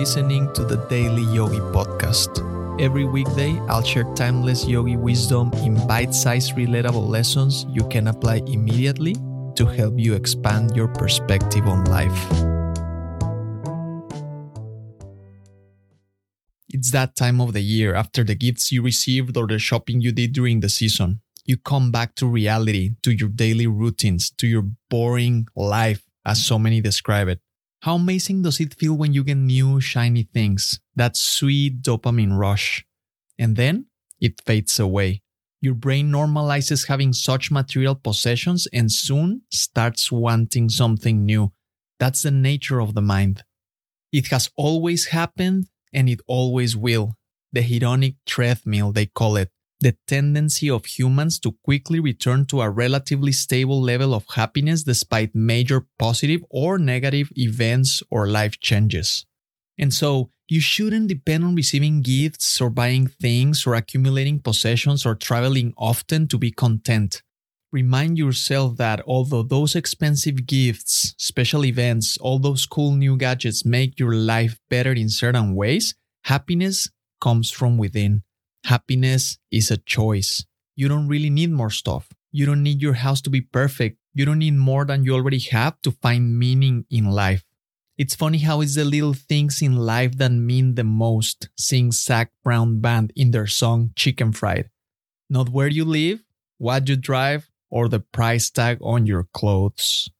listening to the Daily Yogi Podcast. Every weekday, I'll share timeless yogi wisdom in bite sized, relatable lessons you can apply immediately to help you expand your perspective on life. It's that time of the year after the gifts you received or the shopping you did during the season. You come back to reality, to your daily routines, to your boring life, as so many describe it. How amazing does it feel when you get new, shiny things? That sweet dopamine rush. And then it fades away. Your brain normalizes having such material possessions and soon starts wanting something new. That's the nature of the mind. It has always happened and it always will. The hedonic treadmill, they call it the tendency of humans to quickly return to a relatively stable level of happiness despite major positive or negative events or life changes. And so, you shouldn't depend on receiving gifts or buying things or accumulating possessions or traveling often to be content. Remind yourself that although those expensive gifts, special events, all those cool new gadgets make your life better in certain ways, happiness comes from within. Happiness is a choice. You don't really need more stuff. You don't need your house to be perfect. You don't need more than you already have to find meaning in life. It's funny how it's the little things in life that mean the most, sings Zac Brown Band in their song Chicken Fried. Not where you live, what you drive, or the price tag on your clothes.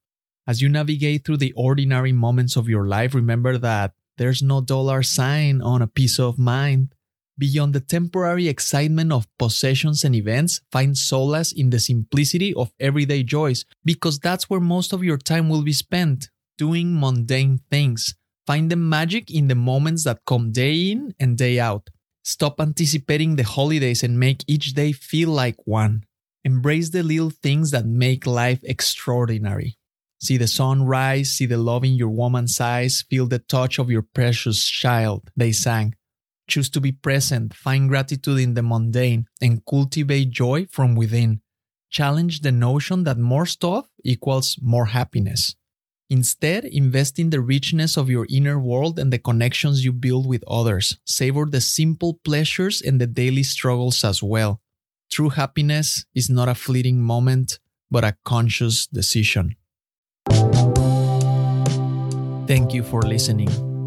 As you navigate through the ordinary moments of your life, remember that there's no dollar sign on a peace of mind. Beyond the temporary excitement of possessions and events, find solace in the simplicity of everyday joys, because that's where most of your time will be spent doing mundane things. Find the magic in the moments that come day in and day out. Stop anticipating the holidays and make each day feel like one. Embrace the little things that make life extraordinary. See the sun rise, see the love in your woman's eyes, feel the touch of your precious child, they sang. Choose to be present, find gratitude in the mundane, and cultivate joy from within. Challenge the notion that more stuff equals more happiness. Instead, invest in the richness of your inner world and the connections you build with others. Savor the simple pleasures and the daily struggles as well. True happiness is not a fleeting moment, but a conscious decision. Thank you for listening.